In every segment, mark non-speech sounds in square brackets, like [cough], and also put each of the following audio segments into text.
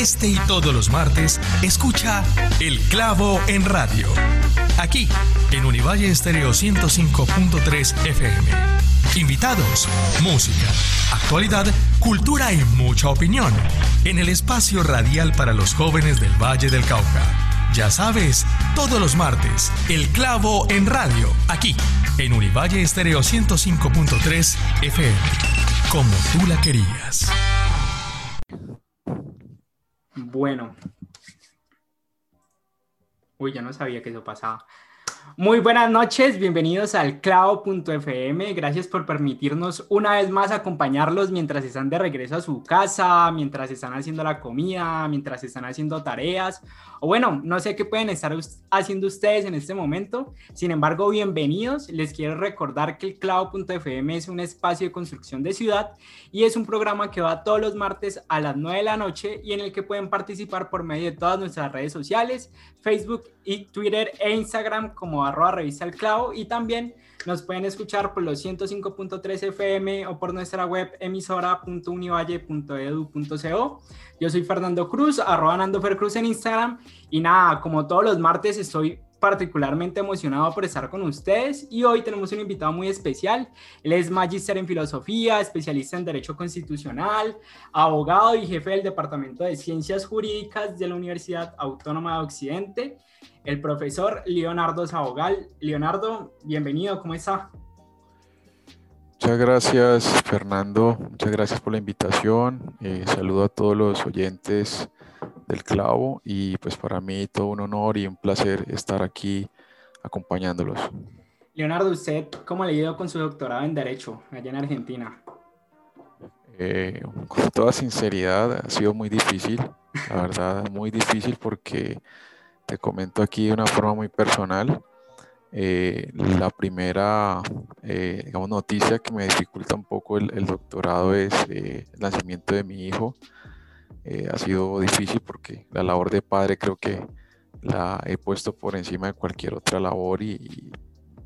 Este y todos los martes, escucha El Clavo en Radio. Aquí, en Univalle Estéreo 105.3 FM. Invitados, música, actualidad, cultura y mucha opinión. En el espacio radial para los jóvenes del Valle del Cauca. Ya sabes, todos los martes, El Clavo en Radio. Aquí, en Univalle Estéreo 105.3 FM. Como tú la querías. Bueno. Uy, ya no sabía que eso pasaba. Muy buenas noches, bienvenidos al clavo.fm. Gracias por permitirnos una vez más acompañarlos mientras están de regreso a su casa, mientras están haciendo la comida, mientras están haciendo tareas o bueno, no sé qué pueden estar haciendo ustedes en este momento. Sin embargo, bienvenidos. Les quiero recordar que el clavo.fm es un espacio de construcción de ciudad y es un programa que va todos los martes a las 9 de la noche y en el que pueden participar por medio de todas nuestras redes sociales, Facebook y Twitter e Instagram como arroba revista el clavo y también nos pueden escuchar por los 105.3 FM o por nuestra web emisora.univalle.edu.co. Yo soy Fernando Cruz, arroba Nando Cruz en Instagram. Y nada, como todos los martes estoy particularmente emocionado por estar con ustedes y hoy tenemos un invitado muy especial. Él es magíster en filosofía, especialista en derecho constitucional, abogado y jefe del Departamento de Ciencias Jurídicas de la Universidad Autónoma de Occidente el profesor Leonardo Sabogal. Leonardo, bienvenido, ¿cómo está? Muchas gracias, Fernando. Muchas gracias por la invitación. Eh, saludo a todos los oyentes del clavo y pues para mí todo un honor y un placer estar aquí acompañándolos. Leonardo, ¿usted cómo le ha ido con su doctorado en Derecho allá en Argentina? Eh, con toda sinceridad, ha sido muy difícil, la verdad, muy difícil porque te comento aquí de una forma muy personal. Eh, la primera, eh, digamos, noticia que me dificulta un poco el, doctorado es eh, el nacimiento de mi hijo. Ha sido difícil porque la labor de padre creo que la he puesto por encima de cualquier otra labor y,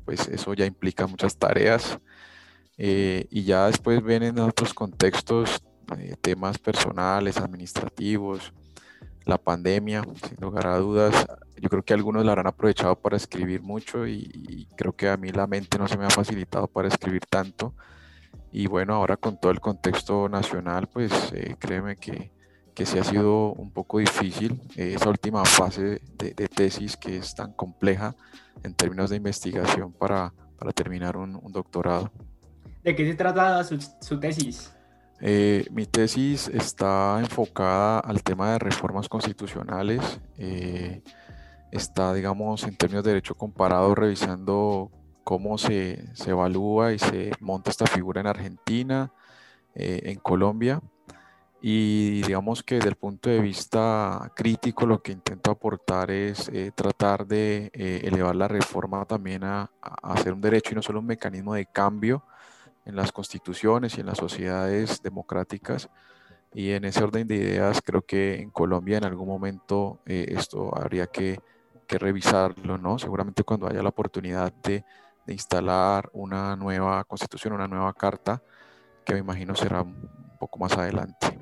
pues eso ya implica muchas tareas. y ya después ven en otros contextos temas personales, administrativos, la pandemia, sin lugar a dudas. Yo creo que algunos la habrán aprovechado para escribir mucho y, creo que a mí la mente no se me ha facilitado para escribir tanto. Y bueno, ahora con todo el contexto nacional, pues eh, créeme que, que sí ha sido un poco difícil eh, esa última fase de, tesis que es tan compleja en términos de investigación para, para terminar un, doctorado. ¿De qué se trata su tesis? Eh, mi tesis está enfocada al tema de reformas constitucionales. Eh, está, digamos, en términos de derecho comparado, revisando cómo se, evalúa y se monta esta figura en Argentina, eh, en Colombia. Y digamos que desde el punto de vista crítico lo que intento aportar es tratar de elevar la reforma también a, a, hacer un derecho y no solo un mecanismo de cambio en las constituciones y en las sociedades democráticas. Y en ese orden de ideas, creo que en Colombia en algún momento eh, esto habría que, revisarlo, ¿no? Seguramente cuando haya la oportunidad de, instalar una nueva constitución, una nueva carta, que me imagino será un poco más adelante.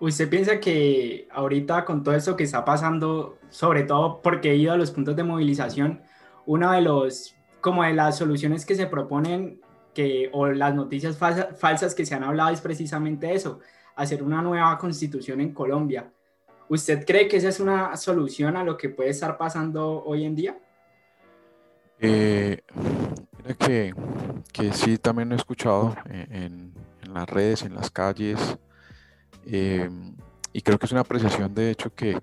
¿Usted piensa que ahorita con todo esto que está pasando, sobre todo porque he ido a los puntos de movilización, una de los, como de las soluciones que se proponen que, o las noticias falsas que se han hablado es precisamente eso, hacer una nueva constitución en Colombia. ¿Usted cree que esa es una solución a lo que puede estar pasando hoy en día? Eh, que, que, sí, también lo he escuchado en, en las redes, en las calles, em, y creo que es una apreciación de hecho que,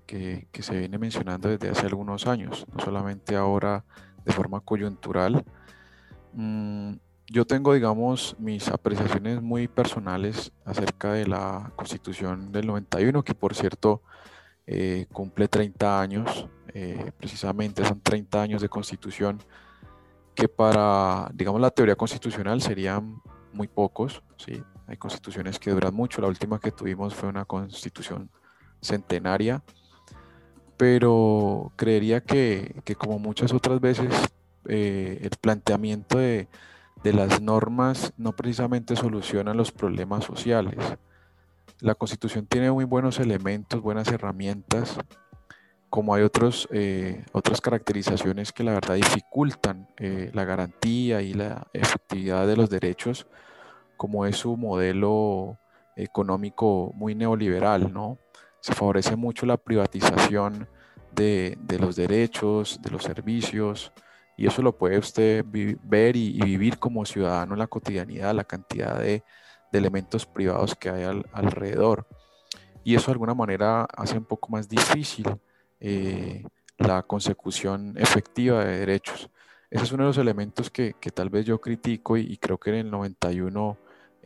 se viene mencionando desde hace algunos años, no solamente ahora de forma coyuntural. Mm, yo tengo, digamos, mis apreciaciones muy personales acerca de la Constitución del 91, que por cierto eh, cumple 30 años, eh, precisamente son 30 años de Constitución, que para, digamos, la teoría constitucional serían muy pocos, ¿sí? Hay constituciones que duran mucho, la última que tuvimos fue una constitución centenaria, pero creería que, que como muchas otras veces, eh, el planteamiento de de las normas no precisamente solucionan los problemas sociales. la Constitución tiene muy buenos elementos, buenas herramientas, como hay otros, eh, otras caracterizaciones que la verdad dificultan eh, la garantía y la efectividad de los derechos, como es su modelo económico muy neoliberal, ¿no? Se favorece mucho la privatización de, los derechos, de los servicios, y eso lo puede usted ver y, vivir como ciudadano en la cotidianidad, la cantidad de, elementos privados que hay alrededor. Y eso de alguna manera hace un poco más difícil eh, la consecución efectiva de derechos. Ese es uno de los elementos que, tal vez yo critico y, creo que en el 91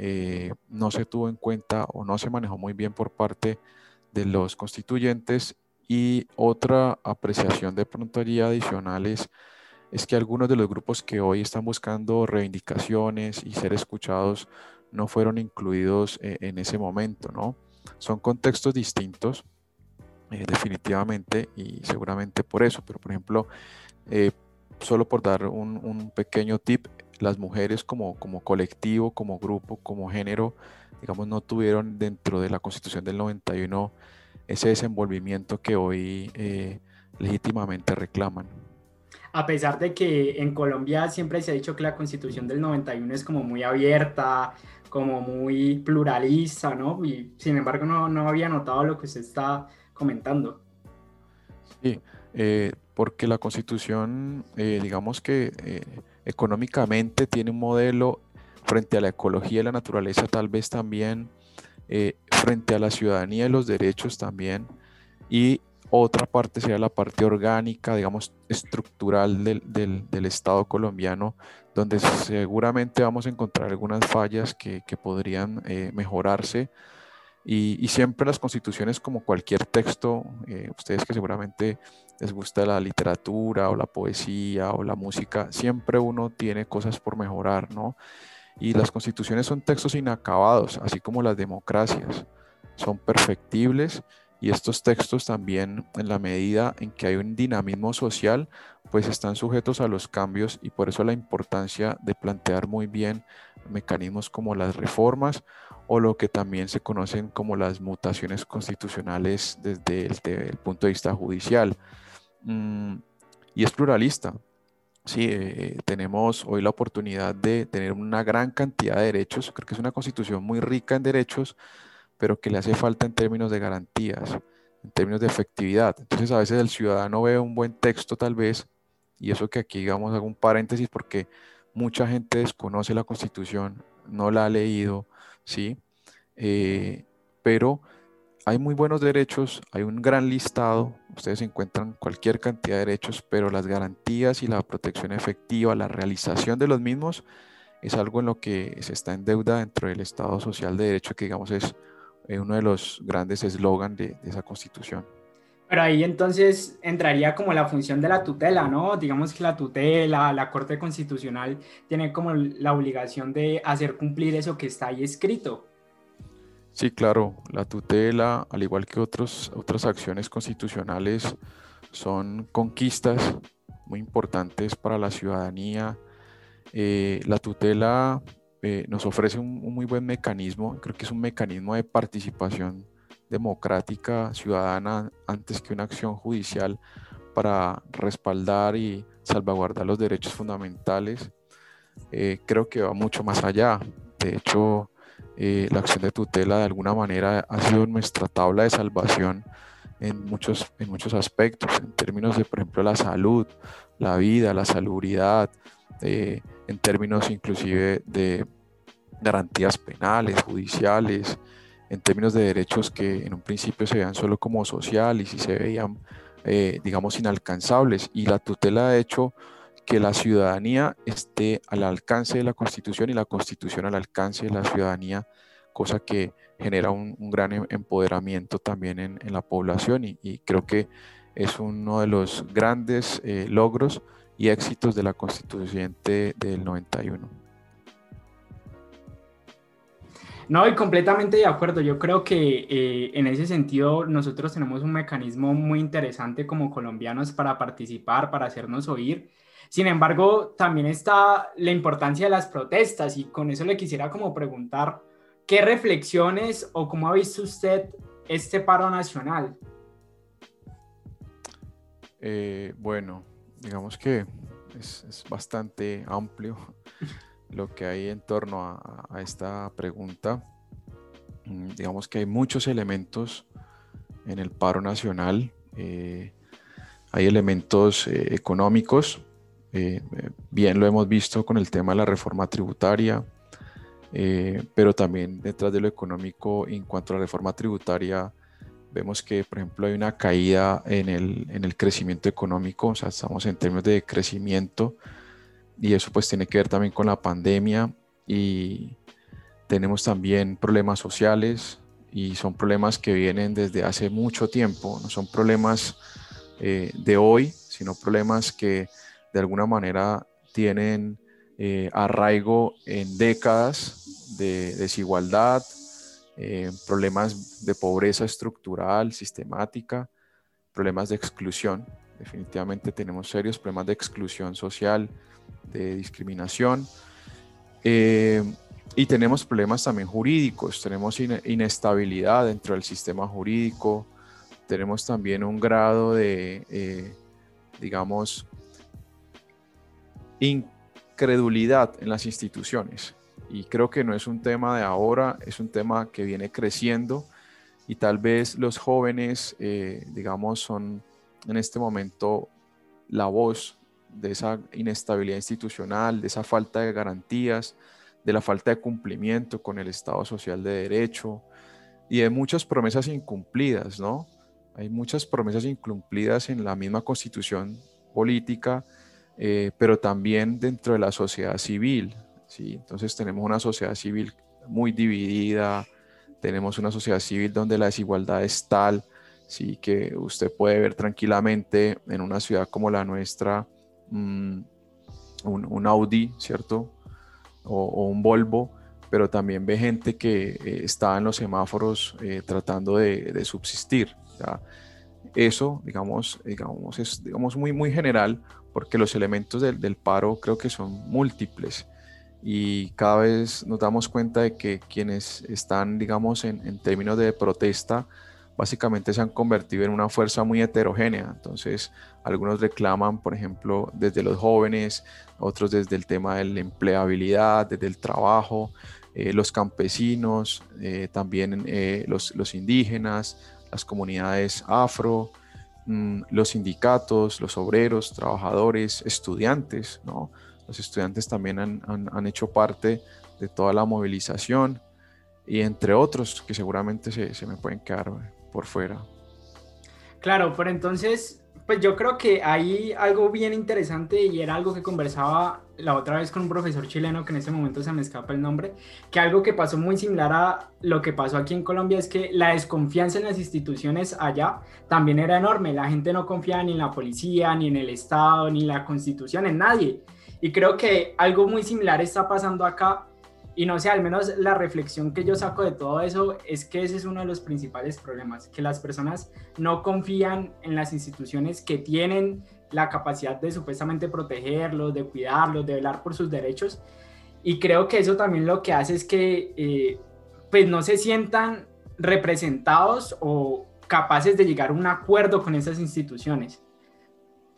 eh, no se tuvo en cuenta o no se manejó muy bien por parte de los constituyentes. Y otra apreciación de pronto allí adicional es, que algunos de los grupos que hoy están buscando reivindicaciones y ser escuchados no fueron incluidos eh, en ese momento, ¿no? Son contextos distintos, eh, definitivamente, y seguramente por eso, pero por ejemplo, solo por dar un, pequeño tip, las mujeres como, como colectivo, como grupo, como género, digamos, no tuvieron dentro de la Constitución del 91 ese desenvolvimiento que hoy eh, legítimamente reclaman. A pesar de que en Colombia siempre se ha dicho que la Constitución del 91 es como muy abierta, como muy pluralista, ¿no? Y sin embargo no, no había notado lo que usted está comentando. Sí, eh, porque la constitución, eh, digamos que económicamente tiene un modelo frente a la ecología y la naturaleza, tal vez también frente a la ciudadanía y los derechos también, y otra parte sería la parte orgánica, digamos, estructural del, Estado colombiano, donde seguramente vamos a encontrar algunas fallas que, que podrían mejorarse y, siempre las constituciones, como cualquier texto, eh, ustedes que seguramente les gusta la literatura o la poesía o la música, siempre uno tiene cosas por mejorar, ¿no? Y las constituciones son textos inacabados, así como las democracias, son perfectibles y estos textos también, en la medida en que hay un dinamismo social, pues están sujetos a los cambios y por eso la importancia de plantear muy bien mecanismos como las reformas o lo que también se conocen como las mutaciones constitucionales desde el, punto de vista judicial. Mm, y es pluralista. Sí, eh, tenemos hoy la oportunidad de tener una gran cantidad de derechos. Creo que es una constitución muy rica en derechos, pero que le hace falta en términos de garantías, en términos de efectividad. Entonces a veces el ciudadano ve un buen texto tal vez, y eso que aquí digamos hago un paréntesis porque mucha gente desconoce la constitución, no la ha leído, ¿sí? Eh, pero hay muy buenos derechos, hay un gran listado, ustedes encuentran cualquier cantidad de derechos, pero las garantías y la protección efectiva, la realización de los mismos, es algo en lo que se está en deuda dentro del Estado Social de Derecho, que digamos es eh, uno de los grandes eslogans de, de esa constitución. Pero ahí entonces entraría como la función de la tutela, ¿no? Digamos que la tutela, la Corte Constitucional tiene como la obligación de hacer cumplir eso que está ahí escrito. Sí, claro, la tutela, al igual que otros, otras acciones constitucionales, son conquistas muy importantes para la ciudadanía. Eh, la tutela eh, nos ofrece un, muy buen mecanismo, creo que es un mecanismo de participación democrática ciudadana antes que una acción judicial para respaldar y salvaguardar los derechos fundamentales. Eh, creo que va mucho más allá. De hecho, eh, la acción de tutela de alguna manera ha sido nuestra tabla de salvación en muchos, en muchos aspectos, en términos de, por ejemplo, la salud, la vida, la salubridad, eh, en términos inclusive de garantías penales, judiciales, en términos de derechos que en un principio se veían solo como sociales y se veían, eh, digamos, inalcanzables. Y la tutela ha hecho que la ciudadanía esté al alcance de la Constitución y la Constitución al alcance de la ciudadanía, cosa que genera un, gran em, empoderamiento también en, la población y, creo que es uno de los grandes eh, logros y éxitos de la Constituyente del 91. No, y completamente de acuerdo. Yo creo que eh, en ese sentido nosotros tenemos un mecanismo muy interesante como colombianos para participar, para hacernos oír sin embargo, también está la importancia de las protestas y con eso le quisiera como preguntar, ¿qué reflexiones o cómo ha visto usted este paro nacional? Eh, bueno, digamos que es, bastante amplio [laughs] lo que hay en torno a, esta pregunta. Mm, digamos que hay muchos elementos en el paro nacional. Eh, hay elementos eh, económicos, bien lo hemos visto con el tema de la reforma tributaria, pero también detrás de lo económico en cuanto a la reforma tributaria vemos que, por ejemplo, hay una caída en el, en el, crecimiento económico, o sea, estamos en términos de crecimiento y eso pues tiene que ver también con la pandemia y tenemos también problemas sociales y son problemas que vienen desde hace mucho tiempo, no son problemas eh, de hoy, sino problemas que de alguna manera tienen eh, arraigo en décadas de desigualdad, eh, problemas de pobreza estructural, sistemática, problemas de exclusión. Definitivamente tenemos serios problemas de exclusión social, de discriminación. Eh, y tenemos problemas también jurídicos, tenemos inestabilidad dentro del sistema jurídico, tenemos también un grado de, eh, digamos, incredulidad en las instituciones. Y creo que no es un tema de ahora, es un tema que viene creciendo y tal vez los jóvenes, eh, digamos, son en este momento la voz de esa inestabilidad institucional, de esa falta de garantías, de la falta de cumplimiento con el Estado Social de Derecho y de muchas promesas incumplidas, ¿no? Hay muchas promesas incumplidas en la misma constitución política, eh, pero también dentro de la sociedad civil. ¿sí? Entonces tenemos una sociedad civil muy dividida, tenemos una sociedad civil donde la desigualdad es tal, ¿sí? que usted puede ver tranquilamente en una ciudad como la nuestra mm, un, Audi, ¿cierto? O, un Volvo, pero también ve gente que eh, está en los semáforos eh, tratando de, subsistir. Eso, digamos, digamos, es digamos, muy, muy general porque los elementos del, del paro creo que son múltiples y cada vez nos damos cuenta de que quienes están, digamos, en, términos de protesta, básicamente se han convertido en una fuerza muy heterogénea. Entonces, algunos reclaman, por ejemplo, desde los jóvenes, otros desde el tema de la empleabilidad, desde el trabajo, eh, los campesinos, eh, también eh, los, indígenas, las comunidades afro, mm, los sindicatos, los obreros, trabajadores, estudiantes, ¿no? Los estudiantes también han, hecho parte de toda la movilización y entre otros que seguramente se, me pueden quedar por fuera. Claro, pero entonces, pues yo creo que hay algo bien interesante y era algo que conversaba la otra vez con un profesor chileno que en este momento se me escapa el nombre, que algo que pasó muy similar a lo que pasó aquí en Colombia es que la desconfianza en las instituciones allá también era enorme. La gente no confiaba ni en la policía, ni en el Estado, ni en la constitución, en nadie. Y creo que algo muy similar está pasando acá. Y no sé, al menos la reflexión que yo saco de todo eso es que ese es uno de los principales problemas, que las personas no confían en las instituciones que tienen la capacidad de supuestamente protegerlos, de cuidarlos, de velar por sus derechos. Y creo que eso también lo que hace es que eh, pues no se sientan representados o capaces de llegar a un acuerdo con esas instituciones.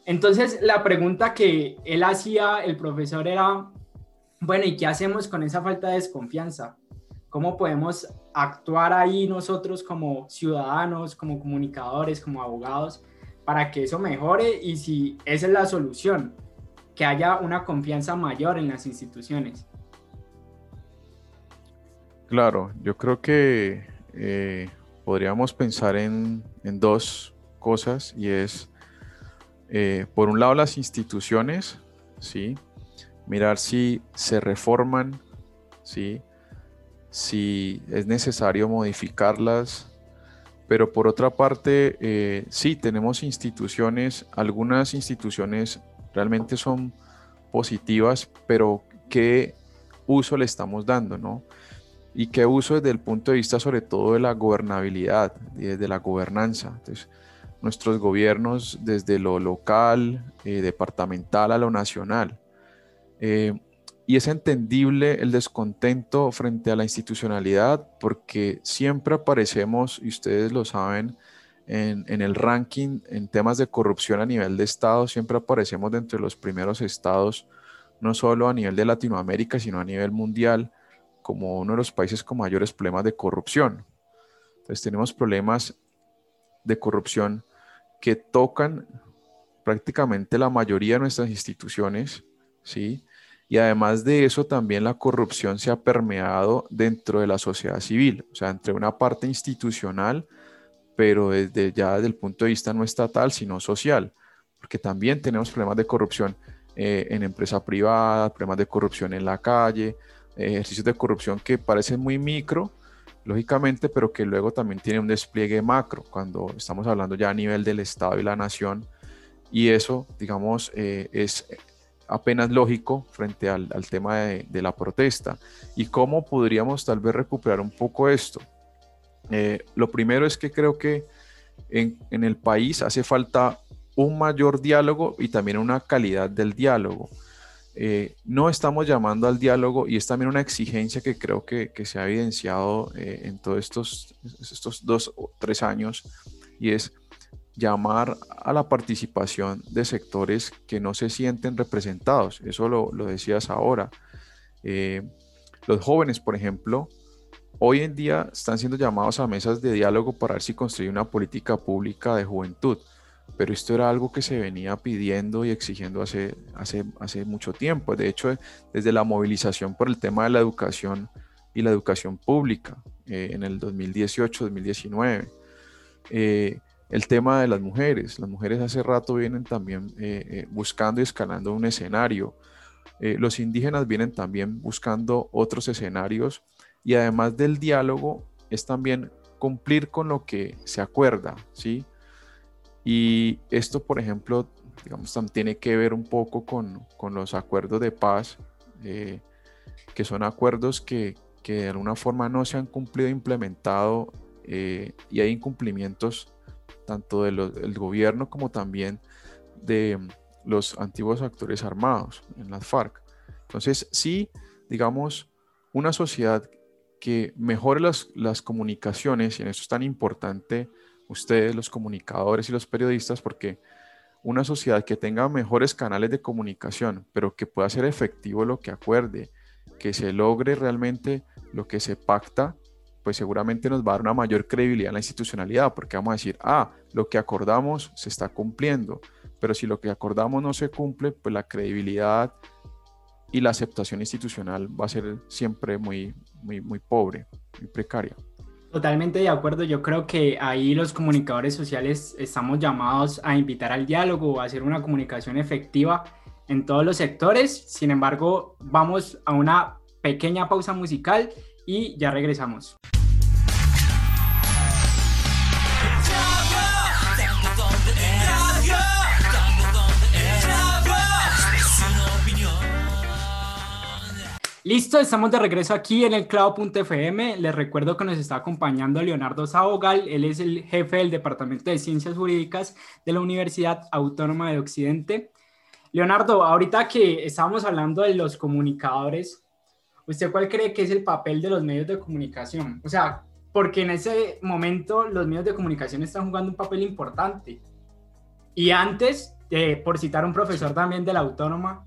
Entonces, la pregunta que él hacía, el profesor, era, bueno, ¿y qué hacemos con esa falta de desconfianza? ¿Cómo podemos actuar ahí nosotros como ciudadanos, como comunicadores, como abogados, para que eso mejore? Y si esa es la solución, que haya una confianza mayor en las instituciones. Claro, yo creo que eh, podríamos pensar en, dos cosas y es eh, por un lado las instituciones, ¿sí? Mirar si se reforman, ¿sí? si es necesario modificarlas, pero por otra parte, eh, sí, tenemos instituciones, algunas instituciones realmente son positivas, pero ¿qué uso le estamos dando? ¿no? Y qué uso desde el punto de vista sobre todo de la gobernabilidad y desde la gobernanza. Nuestros gobiernos desde lo local, eh, departamental a lo nacional. Eh, y es entendible el descontento frente a la institucionalidad porque siempre aparecemos, y ustedes lo saben, en, el ranking en temas de corrupción a nivel de Estado, siempre aparecemos dentro de los primeros estados, no solo a nivel de Latinoamérica, sino a nivel mundial, como uno de los países con mayores problemas de corrupción. Entonces tenemos problemas de corrupción que tocan prácticamente la mayoría de nuestras instituciones, ¿sí? Y además de eso, también la corrupción se ha permeado dentro de la sociedad civil, o sea, entre una parte institucional, pero desde ya desde el punto de vista no estatal, sino social, porque también tenemos problemas de corrupción eh, en empresa privada, problemas de corrupción en la calle, ejercicios de corrupción que parecen muy micro, lógicamente, pero que luego también tienen un despliegue macro, cuando estamos hablando ya a nivel del Estado y la nación, y eso, digamos, eh, es apenas lógico frente al, tema de, la protesta. ¿Y cómo podríamos tal vez recuperar un poco esto? Eh, lo primero es que creo que en, el país hace falta un mayor diálogo y también una calidad del diálogo. Eh, no estamos llamando al diálogo y es también una exigencia que creo que, se ha evidenciado eh, en todos estos, estos dos o tres años y es llamar a la participación de sectores que no se sienten representados. Eso lo, decías ahora. Eh, los jóvenes, por ejemplo, hoy en día están siendo llamados a mesas de diálogo para ver si construir una política pública de juventud. Pero esto era algo que se venía pidiendo y exigiendo hace, hace, hace mucho tiempo. De hecho, desde la movilización por el tema de la educación y la educación pública eh, en el 2018-2019 el tema de las mujeres. Las mujeres hace rato vienen también eh, eh, buscando y escalando un escenario. Eh, los indígenas vienen también buscando otros escenarios y además del diálogo es también cumplir con lo que se acuerda, ¿sí? Y esto, por ejemplo, digamos, también tiene que ver un poco con, los acuerdos de paz, que son acuerdos que, que, de alguna forma no se han cumplido implementado y hay incumplimientos tanto del gobierno como también de los antiguos actores armados en las FARC. Entonces, sí, digamos, una sociedad que mejore las, las comunicaciones, y en eso es tan importante ustedes, los comunicadores y los periodistas, porque una sociedad que tenga mejores canales de comunicación, pero que pueda ser efectivo lo que acuerde, que se logre realmente lo que se pacta, pues seguramente nos va a dar una mayor credibilidad en la institucionalidad, porque vamos a decir, ah, lo que acordamos se está cumpliendo, pero si lo que acordamos no se cumple, pues la credibilidad y la aceptación institucional va a ser siempre muy, muy, muy pobre, muy precaria. Totalmente de acuerdo. Yo creo que ahí los comunicadores sociales estamos llamados a invitar al diálogo, a hacer una comunicación efectiva en todos los sectores. Sin embargo, vamos a una pequeña pausa musical y ya regresamos. Listo, estamos de regreso aquí en el clavo.fm. Les recuerdo que nos está acompañando Leonardo Sabogal. Él es el jefe del Departamento de Ciencias Jurídicas de la Universidad Autónoma de Occidente. Leonardo, ahorita que estábamos hablando de los comunicadores, ¿usted cuál cree que es el papel de los medios de comunicación? O sea, porque en ese momento los medios de comunicación están jugando un papel importante. Y antes, eh, por citar a un profesor también de la Autónoma,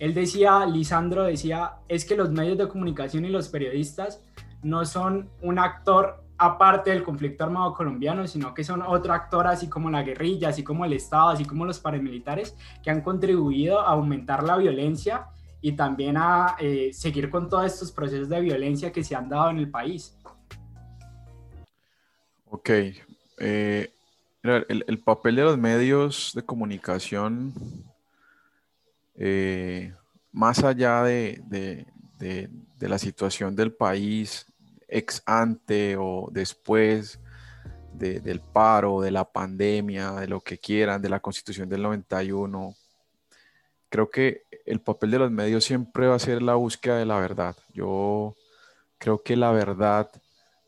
él decía, Lisandro decía, es que los medios de comunicación y los periodistas no son un actor aparte del conflicto armado colombiano, sino que son otro actor así como la guerrilla, así como el Estado, así como los paramilitares, que han contribuido a aumentar la violencia y también a eh, seguir con todos estos procesos de violencia que se han dado en el país. Ok. Eh, el, papel de los medios de comunicación eh, más allá de, la situación del país ex ante o después del paro, de la pandemia, de lo que quieran, de la constitución del 91, creo que el papel de los medios siempre va a ser la búsqueda de la verdad. Yo creo que la verdad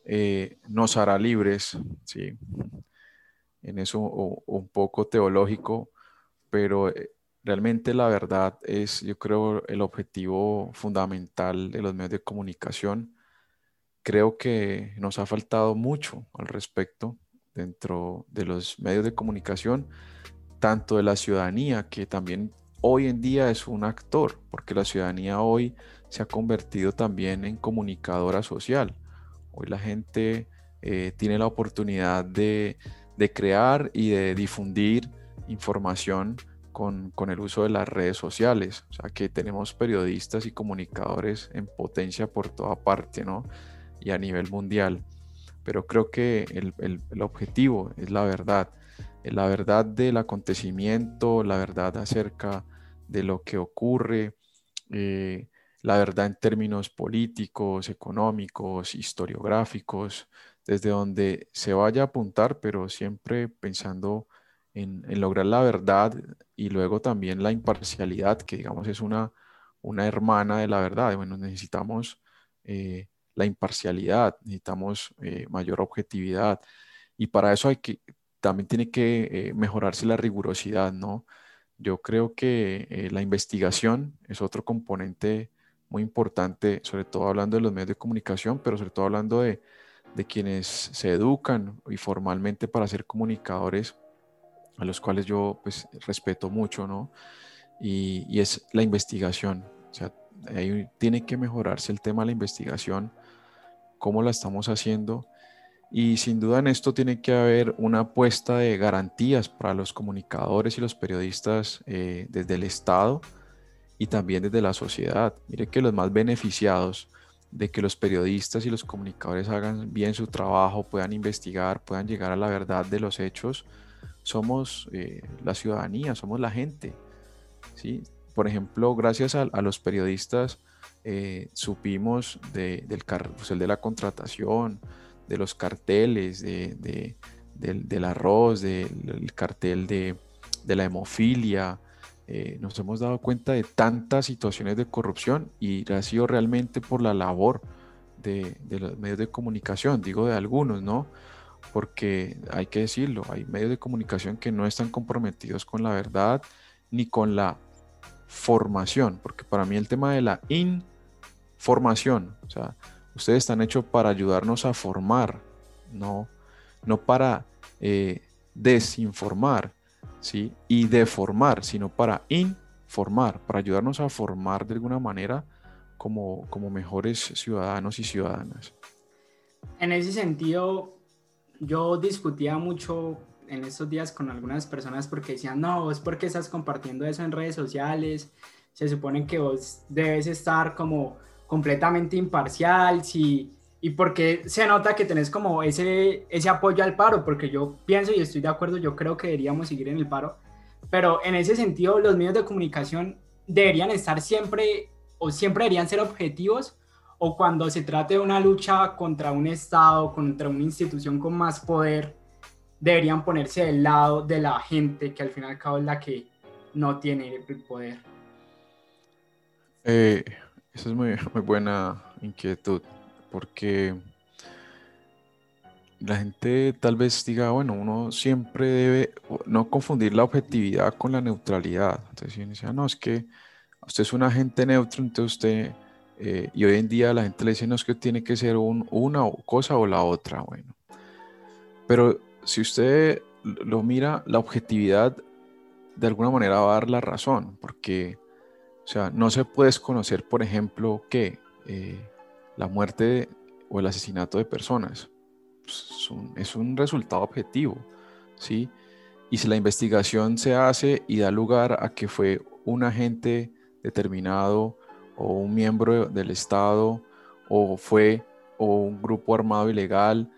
eh, nos hará libres, ¿sí? en eso un poco teológico, pero eh, realmente la verdad es, yo creo, el objetivo fundamental de los medios de comunicación. Creo que nos ha faltado mucho al respecto dentro de los medios de comunicación, tanto de la ciudadanía, que también hoy en día es un actor, porque la ciudadanía hoy se ha convertido también en comunicadora social. Hoy la gente eh, tiene la oportunidad de, crear y de difundir información con, el uso de las redes sociales. O sea que tenemos periodistas y comunicadores en potencia por toda parte, ¿no? Y a nivel mundial. Pero creo que el, objetivo es la verdad. La verdad del acontecimiento, la verdad acerca de lo que ocurre, eh, la verdad en términos políticos, económicos, historiográficos, desde donde se vaya a apuntar, pero siempre pensando en, lograr la verdad y luego también la imparcialidad, que digamos es una, una hermana de la verdad. Bueno, necesitamos eh, la imparcialidad, necesitamos eh, mayor objetividad y para eso hay que, también tiene que eh, mejorarse la rigurosidad, ¿no? Yo creo que la investigación es otro componente muy importante, sobre todo hablando de los medios de comunicación, pero sobre todo hablando de, de quienes se educan y formalmente para ser comunicadores, a los cuales yo pues respeto mucho, ¿no? Y, y es la investigación. O sea, tiene que mejorarse el tema de la investigación, cómo la estamos haciendo. Y sin duda en esto tiene que haber una apuesta de garantías para los comunicadores y los periodistas eh, desde el Estado y también desde la sociedad. Mire que los más beneficiados de que los periodistas y los comunicadores hagan bien su trabajo, puedan investigar, puedan llegar a la verdad de los hechos, somos eh, la ciudadanía, somos la gente. ¿sí? Por ejemplo, gracias a, los periodistas eh, supimos de, del, pues, de la contratación, de los carteles, de, del, arroz, del cartel de, la hemofilia, eh, nos hemos dado cuenta de tantas situaciones de corrupción y ha sido realmente por la labor de, los medios de comunicación, digo de algunos, ¿no? Porque hay que decirlo, hay medios de comunicación que no están comprometidos con la verdad ni con la formación, porque para mí el tema de la información, o sea, ustedes están hechos para ayudarnos a formar, no, no para eh, desinformar. ¿sí? y de formar, sino para informar, para ayudarnos a formar de alguna manera como, como mejores ciudadanos y ciudadanas. En ese sentido, yo discutía mucho en estos días con algunas personas porque decían, no, es porque estás compartiendo eso en redes sociales, se supone que vos debes estar como completamente imparcial, si y porque se nota que tenés como ese, ese apoyo al paro, porque yo pienso y estoy de acuerdo, yo creo que deberíamos seguir en el paro, pero en ese sentido los medios de comunicación deberían estar siempre o siempre deberían ser objetivos o cuando se trate de una lucha contra un Estado, contra una institución con más poder, deberían ponerse del lado de la gente que al fin y al cabo es la que no tiene el poder. Eh, esa es muy, muy buena inquietud porque la gente tal vez diga, bueno, uno siempre debe no confundir la objetividad con la neutralidad. Entonces, si uno dice, ah, no, es que usted es un agente neutro, entonces usted, eh, y hoy en día la gente le dice, no, es que tiene que ser una cosa o la otra, bueno. Pero si usted lo mira, la objetividad de alguna manera va a dar la razón, porque, o sea, no se puede desconocer, por ejemplo, que eh, la muerte o el asesinato de personas. Pues, es un, resultado objetivo, ¿sí? Y si la investigación se hace y da lugar a que fue un agente determinado o un miembro del Estado o fue o un grupo armado ilegal,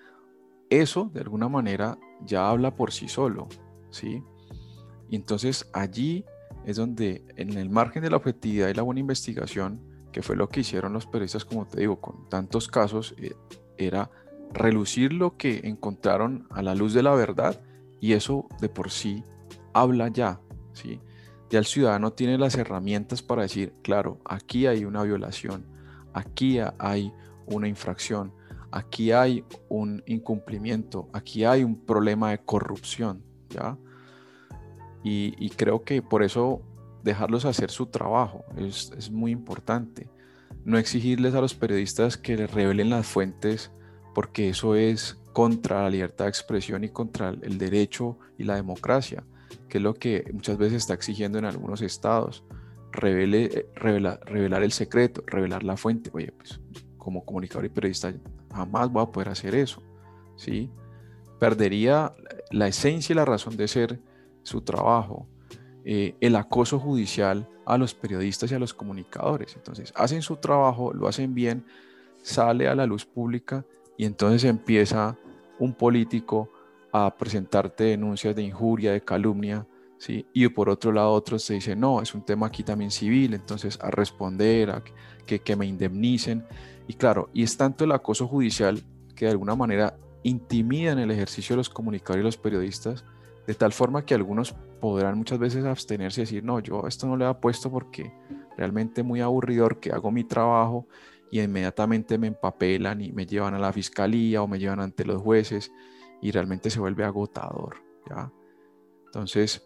eso de alguna manera ya habla por sí solo, ¿sí? Y entonces allí es donde en el margen de la objetividad y la buena investigación, que fue lo que hicieron los periodistas, como te digo, con tantos casos, eh, era relucir lo que encontraron a la luz de la verdad y eso de por sí habla ya, ¿sí? Ya el ciudadano tiene las herramientas para decir, claro, aquí hay una violación, aquí hay una infracción, aquí hay un incumplimiento, aquí hay un problema de corrupción, ¿ya? Y, creo que por eso dejarlos hacer su trabajo, es, es muy importante. No exigirles a los periodistas que les revelen las fuentes porque eso es contra la libertad de expresión y contra el derecho y la democracia, es lo que muchas veces está exigiendo en algunos estados. Eh, revelar el secreto, revelar la fuente. Oye, pues como comunicador y periodista jamás voy a poder hacer eso. ¿sí? Perdería la esencia y la razón de ser su trabajo. Eh, el acoso judicial a los periodistas y a los comunicadores. Entonces, hacen su trabajo, lo hacen bien, sale a la luz pública y entonces empieza un político a presentarte denuncias de injuria, de calumnia, ¿sí? y por otro lado otros se dicen, no, es un tema aquí también civil, entonces a responder, a que, que me indemnicen. Y claro, y es tanto el acoso judicial que de alguna manera intimidan el ejercicio de los comunicadores y los periodistas, de tal forma que algunos podrán muchas veces abstenerse y decir, no, yo esto no le he puesto porque realmente muy aburridor que hago mi trabajo y inmediatamente me empapelan y me llevan a la fiscalía o me llevan ante los jueces y realmente se vuelve agotador, ¿ya? Entonces,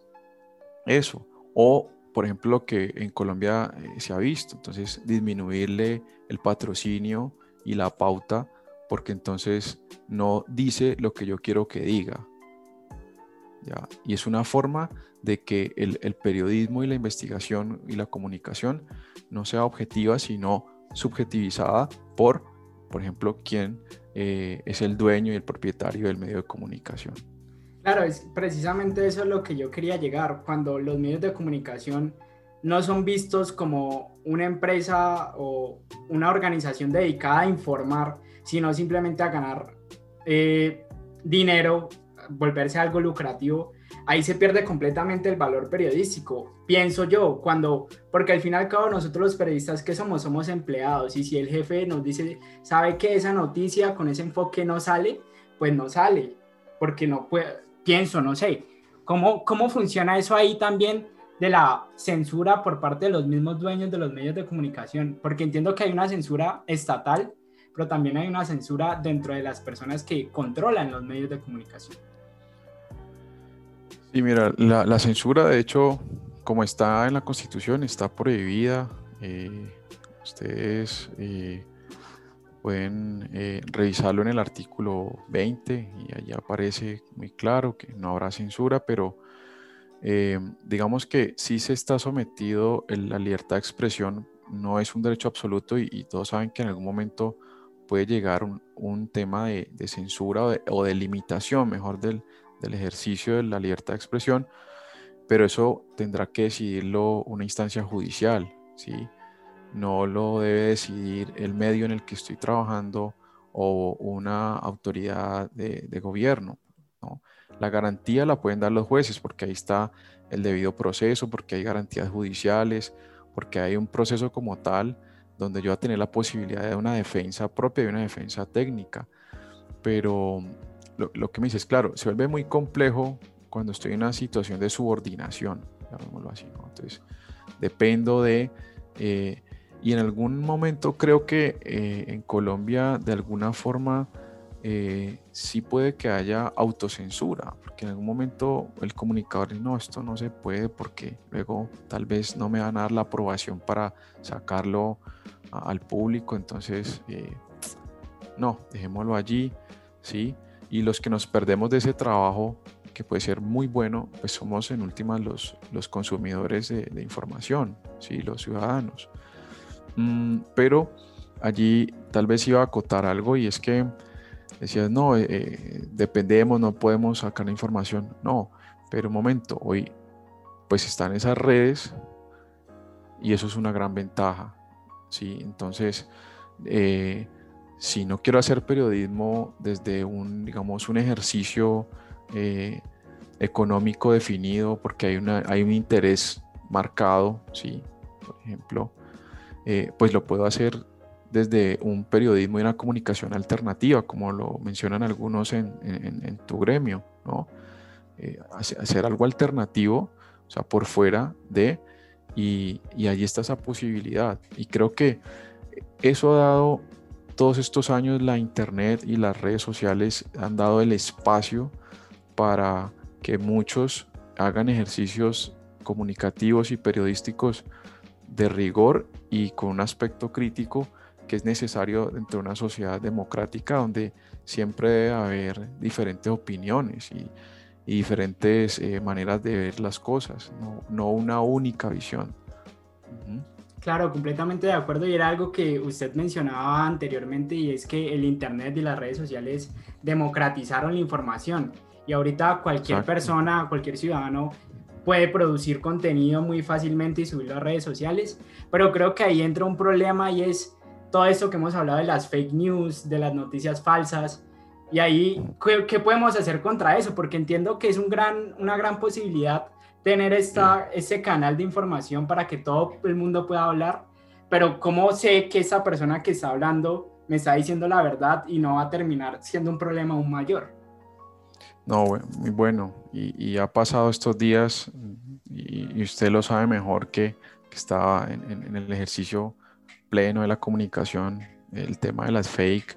eso. O, por ejemplo, lo que en Colombia eh, se ha visto, entonces disminuirle el patrocinio y la pauta porque entonces no dice lo que yo quiero que diga. ¿ya? Y es una forma de que el, el periodismo y la investigación y la comunicación no sea objetiva, sino subjetivizada por, por ejemplo, quién eh, es el dueño y el propietario del medio de comunicación. Claro, es precisamente eso es lo que yo quería llegar, cuando los medios de comunicación no son vistos como una empresa o una organización dedicada a informar, sino simplemente a ganar eh, dinero, volverse algo lucrativo, ahí se pierde completamente el valor periodístico, pienso yo, cuando, porque al fin y al cabo nosotros los periodistas que somos, somos empleados y si el jefe nos dice, sabe que esa noticia con ese enfoque no sale, pues no sale, porque no puede, pienso, no sé, ¿cómo, cómo funciona eso ahí también? de la censura por parte de los mismos dueños de los medios de comunicación, porque entiendo que hay una censura estatal, pero también hay una censura dentro de las personas que controlan los medios de comunicación. Y mira, la, censura, de hecho, como está en la Constitución, está prohibida. Eh, ustedes eh, pueden eh, revisarlo en el artículo 20 y allí aparece muy claro que no habrá censura, pero digamos que sí se está sometido la libertad de expresión, no es un derecho absoluto y, todos saben que en algún momento puede llegar un, tema de, censura o de limitación, mejor del, del ejercicio de la libertad de expresión, pero eso tendrá que decidirlo una instancia judicial, ¿sí? No lo debe decidir el medio en el que estoy trabajando o una autoridad de, gobierno, ¿no? La garantía la pueden dar los jueces porque ahí está el debido proceso, porque hay garantías judiciales, porque hay un proceso como tal donde yo voy a tener la posibilidad de una defensa propia y una defensa técnica. Pero lo, que me dices, claro, se vuelve muy complejo cuando estoy en una situación de subordinación, llamémoslo así, Entonces, dependo de... Eh, y en algún momento creo que eh, en Colombia de alguna forma eh, sí puede que haya autocensura, porque en algún momento el comunicador no, esto no se puede porque luego tal vez no me van a dar la aprobación para sacarlo al público, entonces, no, dejémoslo allí, ¿sí? Y los que nos perdemos de ese trabajo que puede ser muy bueno, pues somos en últimas los, los consumidores de, información, ¿sí? los ciudadanos. Mm, pero allí tal vez iba a acotar algo y es que decías, no, eh, eh, dependemos, no podemos sacar la información. No, pero un momento, hoy pues están esas redes y eso es una gran ventaja. ¿sí? Entonces, eh, si no quiero hacer periodismo desde un, digamos, un ejercicio eh, económico definido, porque hay, una, hay un interés marcado, ¿sí? por ejemplo, eh, pues lo puedo hacer desde un periodismo y una comunicación alternativa, como lo mencionan algunos en, tu gremio, ¿no? Eh, hacer algo alternativo, o sea, por fuera de, y, y allí está esa posibilidad. Y creo que eso ha dado todos estos años la internet y las redes sociales han dado el espacio para que muchos hagan ejercicios comunicativos y periodísticos de rigor y con un aspecto crítico que es necesario dentro de una sociedad democrática donde siempre debe haber diferentes opiniones y, diferentes eh, maneras de ver las cosas, no, una única visión. Claro, completamente de acuerdo y era algo que usted mencionaba anteriormente y es que el Internet y las redes sociales democratizaron la información y ahorita cualquier persona, cualquier ciudadano puede producir contenido muy fácilmente y subirlo a redes sociales, pero creo que ahí entra un problema y es todo esto que hemos hablado de las fake news, de las noticias falsas, y ahí, ¿qué, podemos hacer contra eso? Porque entiendo que es un gran, una gran posibilidad tener esta, ese canal de información para que todo el mundo pueda hablar, pero ¿cómo sé que esa persona que está hablando me está diciendo la verdad y no va a terminar siendo un problema aún mayor? No, muy bueno. Y, ha pasado estos días, y, usted lo sabe mejor que, que estaba en, el ejercicio pleno de la comunicación, el tema de las fake,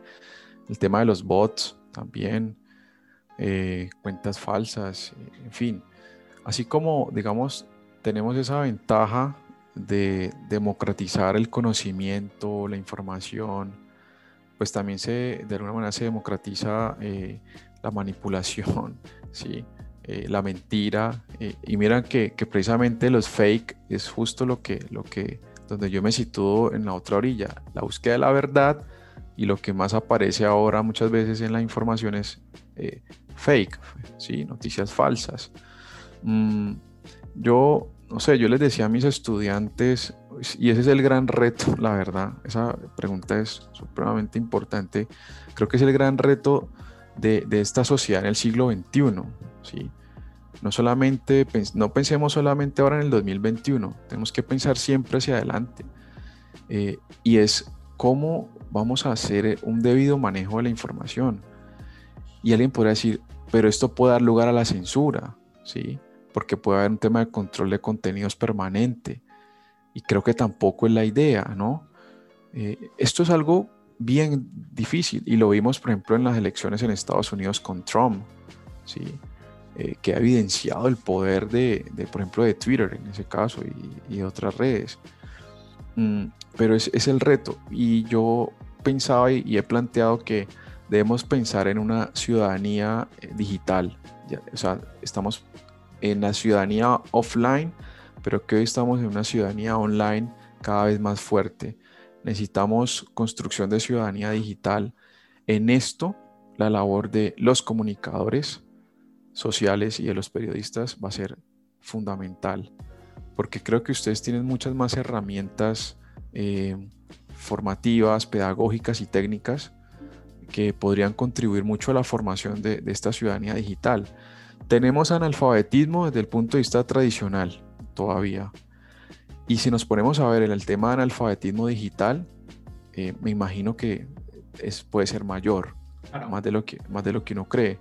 el tema de los bots también, eh, cuentas falsas, en fin. Así como, digamos, tenemos esa ventaja de democratizar el conocimiento, la información, pues también se, de alguna manera se democratiza eh, la manipulación, [laughs] ¿sí? Eh, la mentira. Eh, y miran que, precisamente los fake es justo lo que, lo que, donde yo me sitúo en la otra orilla, la búsqueda de la verdad y lo que más aparece ahora muchas veces en la información es eh, fake, ¿sí? noticias falsas. Mm, yo, no sé, yo les decía a mis estudiantes, y ese es el gran reto, la verdad, esa pregunta es supremamente importante, creo que es el gran reto de, esta sociedad en el siglo XXI. ¿sí? No, solamente, no pensemos solamente ahora en el 2021, tenemos que pensar siempre hacia adelante. Eh, y es cómo vamos a hacer un debido manejo de la información. Y alguien podría decir, pero esto puede dar lugar a la censura, ¿sí? Porque puede haber un tema de control de contenidos permanente. Y creo que tampoco es la idea, ¿no? Eh, esto es algo bien difícil y lo vimos, por ejemplo, en las elecciones en Estados Unidos con Trump, ¿sí? Eh, que ha evidenciado el poder de, por ejemplo, de Twitter en ese caso y, otras redes. Mm, pero es, es, el reto y yo pensaba y, he planteado que debemos pensar en una ciudadanía eh, digital. o sea, estamos en la ciudadanía offline, pero que hoy estamos en una ciudadanía online cada vez más fuerte necesitamos construcción de ciudadanía digital. En esto, la labor de los comunicadores sociales y de los periodistas va a ser fundamental, porque creo que ustedes tienen muchas más herramientas eh, formativas, pedagógicas y técnicas que podrían contribuir mucho a la formación de, de esta ciudadanía digital. Tenemos analfabetismo desde el punto de vista tradicional todavía, y si nos ponemos a ver en el tema de analfabetismo digital, eh, me imagino que es, puede ser mayor, más, de lo que, más de lo que uno cree.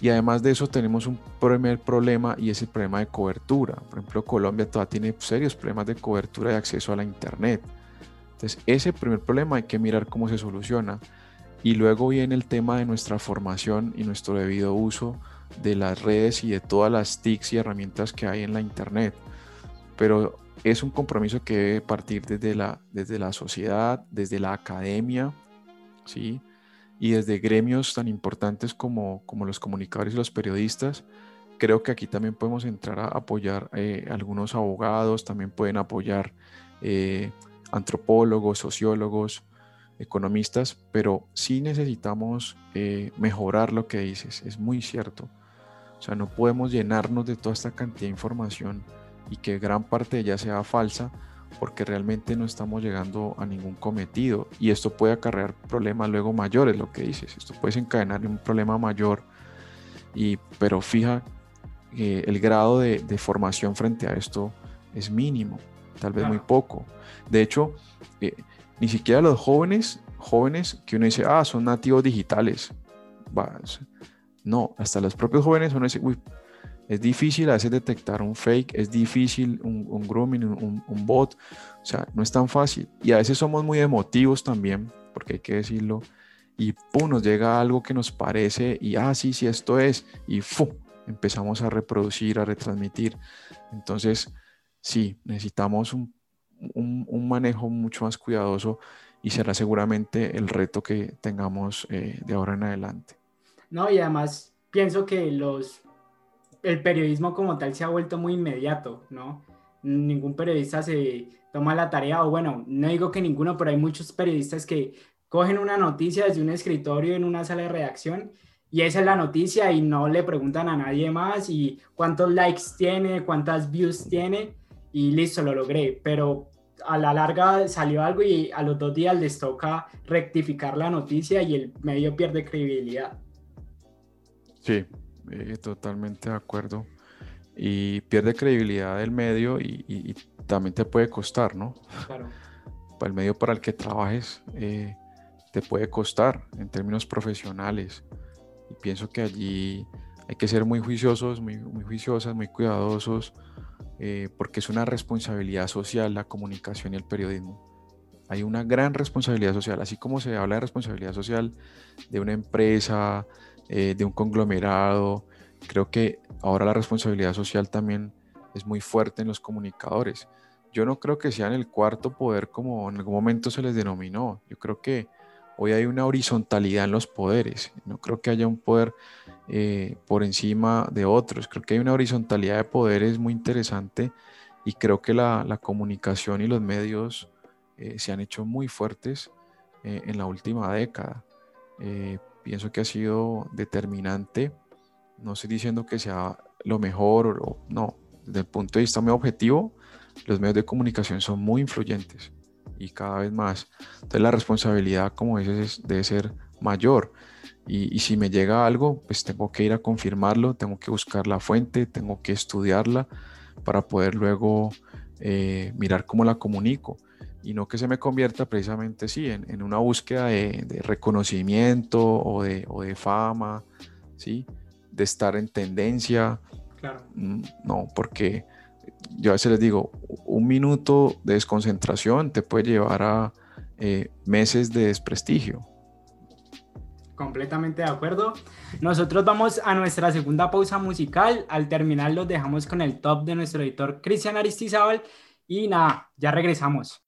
Y además de eso tenemos un primer problema y es el problema de cobertura. Por ejemplo, Colombia todavía tiene serios problemas de cobertura y acceso a la Internet. Entonces, ese primer problema hay que mirar cómo se soluciona. Y luego viene el tema de nuestra formación y nuestro debido uso de las redes y de todas las TICs y herramientas que hay en la Internet. Pero es un compromiso que debe partir desde la, desde la sociedad, desde la academia, ¿sí? y desde gremios tan importantes como, como los comunicadores y los periodistas. Creo que aquí también podemos entrar a apoyar eh, algunos abogados, también pueden apoyar eh, antropólogos, sociólogos, economistas, pero sí necesitamos eh, mejorar lo que dices, es muy cierto. O sea, no podemos llenarnos de toda esta cantidad de información y que gran parte de ella sea falsa porque realmente no estamos llegando a ningún cometido. Y esto puede acarrear problemas luego mayores, lo que dices, esto puede desencadenar un problema mayor, y, pero fija que el grado de, formación frente a esto es mínimo, tal vez muy poco. De hecho, eh, ni siquiera los jóvenes, jóvenes que uno dice, ah, son nativos digitales, no, hasta los propios jóvenes uno dice, uy, es difícil a veces detectar un fake, es difícil un, grooming, un, bot, o sea, no es tan fácil. Y a veces somos muy emotivos también, porque hay que decirlo, y pum, nos llega algo que nos parece y, ah, sí, sí, esto es, y empezamos a reproducir, a retransmitir. Entonces, sí, necesitamos un, manejo mucho más cuidadoso y será seguramente el reto que tengamos eh, de ahora en adelante. No, y además pienso que los, el periodismo como tal se ha vuelto muy inmediato, ¿no? Ningún periodista se toma la tarea, o bueno, no digo que ninguno, pero hay muchos periodistas que cogen una noticia desde un escritorio en una sala de redacción y esa es la noticia y no le preguntan a nadie más y cuántos likes tiene, cuántas views tiene y listo, lo logré. Pero a la larga salió algo y a los dos días les toca rectificar la noticia y el medio pierde credibilidad. Sí, eh, totalmente de acuerdo. Y pierde credibilidad del medio y, también te puede costar, ¿no? Claro. [laughs] Para el medio para el que trabajes eh, te puede costar en términos profesionales. Y pienso que allí hay que ser muy juiciosos, muy, muy juiciosas, muy cuidadosos, eh, porque es una responsabilidad social la comunicación y el periodismo. Hay una gran responsabilidad social, así como se habla de responsabilidad social de una empresa, eh, de un conglomerado, creo que ahora la responsabilidad social también es muy fuerte en los comunicadores. Yo no creo que sea en el cuarto poder como en algún momento se les denominó. Yo creo que Hoy hay una horizontalidad en los poderes. No creo que haya un poder eh, por encima de otros. Creo que hay una horizontalidad de poderes muy interesante y creo que la, comunicación y los medios eh, se han hecho muy fuertes en la última década. Pienso que ha sido determinante. No estoy diciendo que sea lo mejor o no. Desde el punto de vista muy objetivo, los medios de comunicación son muy influyentes y cada vez más. Entonces la responsabilidad, como dices, debe ser mayor. Y, si me llega algo, pues tengo que ir a confirmarlo, tengo que buscar la fuente, tengo que estudiarla para poder luego eh, mirar cómo la comunico. Y no que se me convierta precisamente, sí, en, una búsqueda de, reconocimiento o de, o de, fama, ¿sí? De estar en tendencia. Claro. Mm, no, porque yo a veces les digo, un minuto de desconcentración te puede llevar a eh, meses de desprestigio. Completamente de acuerdo. Nosotros vamos a nuestra segunda pausa musical. Al terminar los dejamos con el top de nuestro editor Cristian Aristizábal. Y nada, ya regresamos.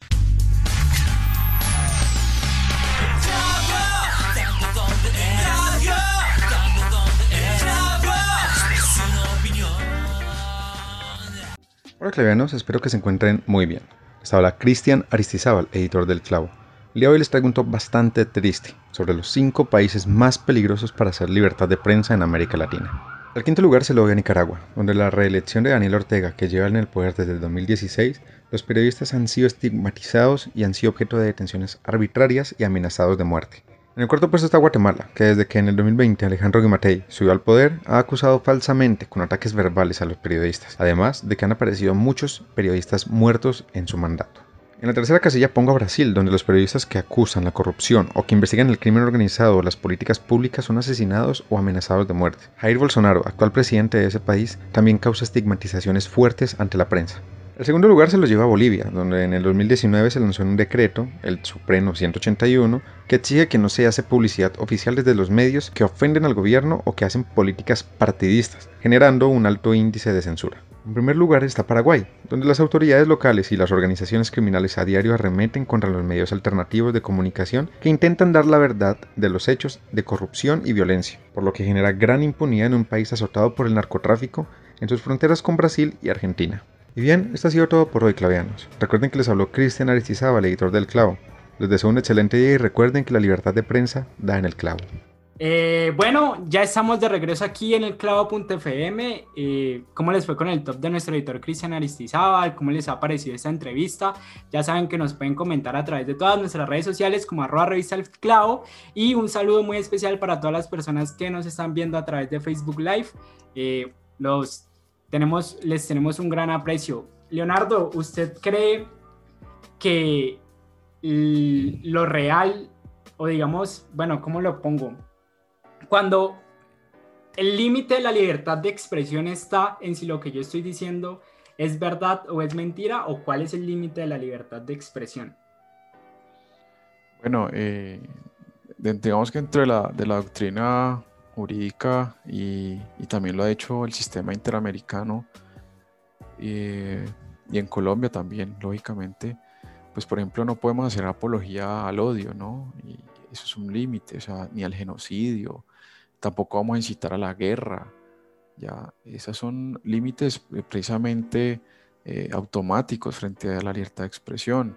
Hola clavianos, espero que se encuentren muy bien. Les habla Cristian Aristizábal, editor del Clavo. El día de hoy les traigo un top bastante triste sobre los 5 países más peligrosos para hacer libertad de prensa en América Latina. Al quinto lugar se lo doy a Nicaragua, donde la reelección de Daniel Ortega, que lleva en el poder desde el 2016, los periodistas han sido estigmatizados y han sido objeto de detenciones arbitrarias y amenazados de muerte. En el cuarto puesto está Guatemala, que desde que en el 2020 Alejandro Guimatei subió al poder, ha acusado falsamente con ataques verbales a los periodistas, además de que han aparecido muchos periodistas muertos en su mandato. En la tercera casilla pongo a Brasil, donde los periodistas que acusan la corrupción o que investigan el crimen organizado o las políticas públicas son asesinados o amenazados de muerte. Jair Bolsonaro, actual presidente de ese país, también causa estigmatizaciones fuertes ante la prensa. El segundo lugar se lo lleva a Bolivia, donde en el 2019 se lanzó un decreto, el Supremo 181, que exige que no se hace publicidad oficial desde los medios que ofenden al gobierno o que hacen políticas partidistas, generando un alto índice de censura. En primer lugar está Paraguay, donde las autoridades locales y las organizaciones criminales a diario arremeten contra los medios alternativos de comunicación que intentan dar la verdad de los hechos de corrupción y violencia, por lo que genera gran impunidad en un país azotado por el narcotráfico en sus fronteras con Brasil y Argentina. Y bien, esto ha sido todo por hoy, clavianos. Recuerden que les habló Cristian Aristizábal, editor del Clavo. Les deseo un excelente día y recuerden que la libertad de prensa da en el clavo. Eh, bueno, ya estamos de regreso aquí en el clavo.fm. Eh, ¿Cómo les fue con el top de nuestro editor Cristian Aristizábal? ¿Cómo les ha parecido esta entrevista? Ya saben que nos pueden comentar a través de todas nuestras redes sociales como arroba revista el clavo. Y un saludo muy especial para todas las personas que nos están viendo a través de Facebook Live. Eh, los tenemos, les tenemos un gran aprecio. Leonardo, ¿usted cree que lo real, o digamos, bueno, ¿cómo lo pongo? Cuando el límite de la libertad de expresión está en si lo que yo estoy diciendo es verdad o es mentira, o cuál es el límite de la libertad de expresión. Bueno, eh, digamos que dentro de la, de la doctrina jurídica y, también lo ha hecho el sistema interamericano eh, y en Colombia también, lógicamente, pues por ejemplo no podemos hacer apología al odio, ¿no? Y eso es un límite, o sea, ni al genocidio, tampoco vamos a incitar a la guerra, ya, esos son límites eh, precisamente eh, automáticos frente a la libertad de expresión.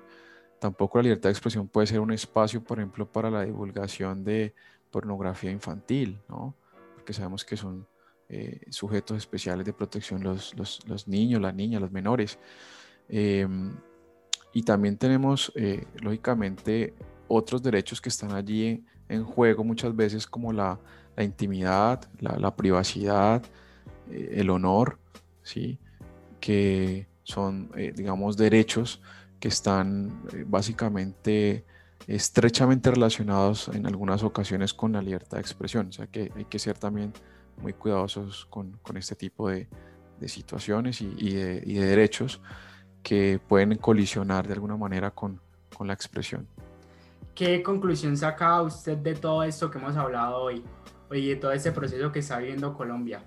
Tampoco la libertad de expresión puede ser un espacio, por ejemplo, para la divulgación de pornografía infantil, ¿no? Porque sabemos que son eh, sujetos especiales de protección los, los, niños, las niñas, los menores. Em, y también tenemos, lógicamente, otros derechos que están allí en, juego muchas veces, como la, la intimidad, la, la privacidad, eh, el honor, ¿sí? que son, eh, digamos, derechos que están eh, básicamente estrechamente relacionados en algunas ocasiones con la libertad de expresión. O sea que hay que ser también muy cuidadosos con, con este tipo de, de situaciones y, y, de, y, de, derechos que pueden colisionar de alguna manera con, con la expresión. ¿Qué conclusión saca usted de todo esto que hemos hablado hoy? y de todo este proceso que está viviendo Colombia?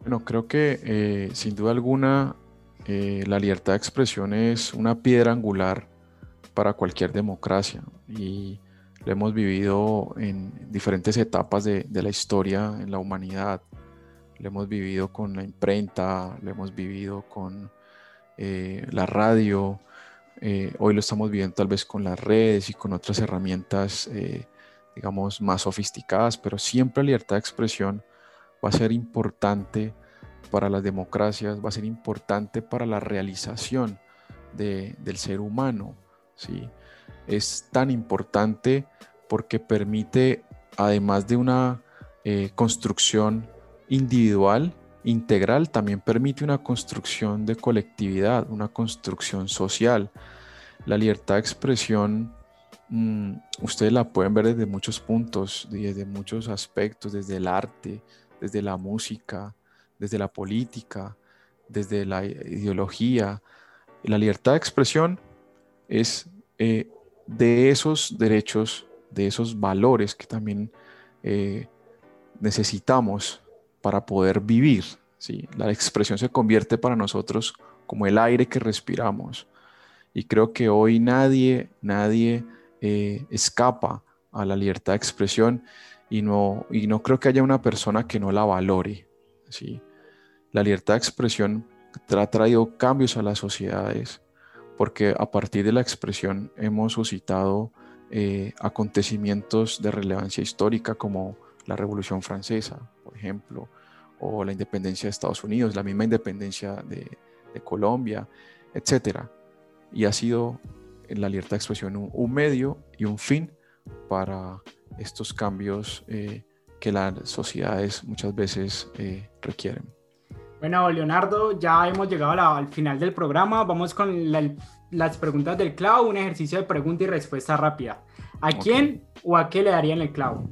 Bueno, creo que eh, sin duda alguna eh, la libertad de expresión es una piedra angular para cualquier democracia y lo hemos vivido en diferentes etapas de, la historia en la humanidad. Lo hemos vivido con la imprenta, lo hemos vivido con eh, la radio, hoy lo estamos viviendo tal vez con las redes y con otras herramientas, digamos, más sofisticadas, pero siempre la libertad de expresión va a ser importante para las democracias, va a ser importante para la realización del ser humano. ¿Sí? Es tan importante porque permite, además de una eh, construcción individual, integral, también permite una construcción de colectividad, una construcción social. La libertad de expresión, mm, ustedes la pueden ver desde muchos puntos, desde muchos aspectos, desde el arte, desde la música, desde la política, desde la ideología. La libertad de expresión es eh, de esos derechos, de esos valores que también eh, necesitamos para poder vivir. ¿sí? La expresión se convierte para nosotros como el aire que respiramos. Y creo que hoy nadie, nadie eh, escapa a la libertad de expresión y no, y no creo que haya una persona que no la valore. ¿sí? La libertad de expresión ha traído cambios a las sociedades porque a partir de la expresión hemos suscitado eh, acontecimientos de relevancia histórica como la Revolución Francesa, por ejemplo, o la independencia de Estados Unidos, la misma independencia de, Colombia, etc. Y ha sido la libertad de expresión un medio y un fin para estos cambios eh, que las sociedades muchas veces eh, requieren. Bueno, Leonardo, ya hemos llegado al final del programa. Vamos con las preguntas del clavo, un ejercicio de pregunta y respuesta rápida. ¿A quién o a qué le darían el clavo?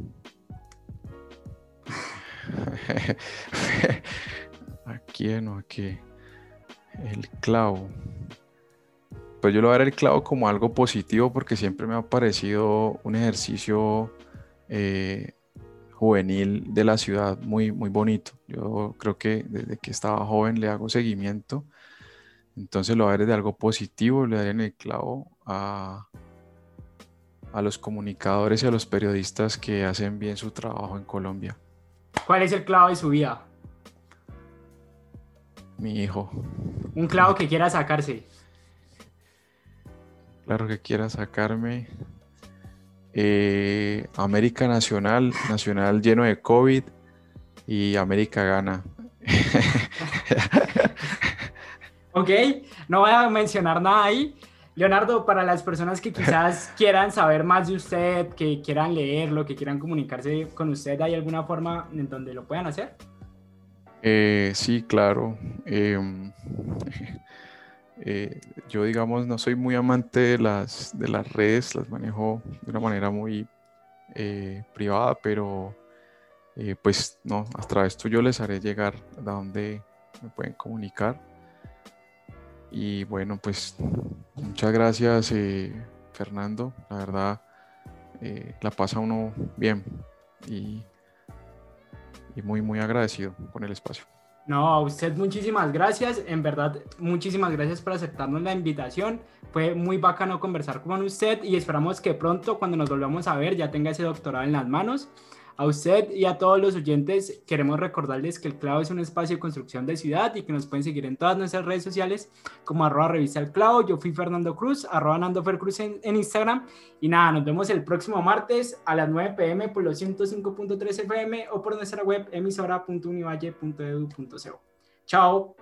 [laughs] ¿A quién o a qué? El clavo. Pues yo lo voy a dar el clavo como algo positivo porque siempre me ha parecido un ejercicio eh, juvenil de la ciudad muy, muy bonito. Yo creo que desde que estaba joven le hago seguimiento. Entonces lo dar de algo positivo, le daré en el clavo a, a los comunicadores y a los periodistas que hacen bien su trabajo en Colombia. ¿Cuál es el clavo de su vida? Mi hijo. Un clavo que quiera sacarse. Claro que quiera sacarme. Eh, América Nacional, Nacional lleno de COVID y América gana. [laughs] ok, no voy a mencionar nada ahí. Leonardo, para las personas que quizás [laughs] quieran saber más de usted, que quieran leerlo, que quieran comunicarse con usted, ¿hay alguna forma en donde lo puedan hacer? Eh, sí, claro. Em, eh, yo, digamos, no soy muy amante de las, de las redes, las manejo de una manera muy eh, privada, pero eh, pues no, a través yo les haré llegar a donde me pueden comunicar. Y bueno, pues muchas gracias, Fernando. La verdad, la pasa uno bien y y muy, muy agradecido con el espacio. No, a usted muchísimas gracias. En verdad, muchísimas gracias por aceptarnos la invitación. Fue muy bacano conversar con usted y esperamos que pronto, cuando nos volvamos a ver, ya tenga ese doctorado en las manos. A usted y a todos los oyentes queremos recordarles que El Clavo es un espacio de construcción de ciudad y que nos pueden seguir en todas nuestras redes sociales como arroba revista El Clavo. Yo fui Fernando Cruz, arroba Nando Fer Cruz en, en, Instagram. Y nada, nos vemos el próximo martes a las 9 pm por los 105.3 FM o por nuestra web emisora.univalle.edu.co. Chao.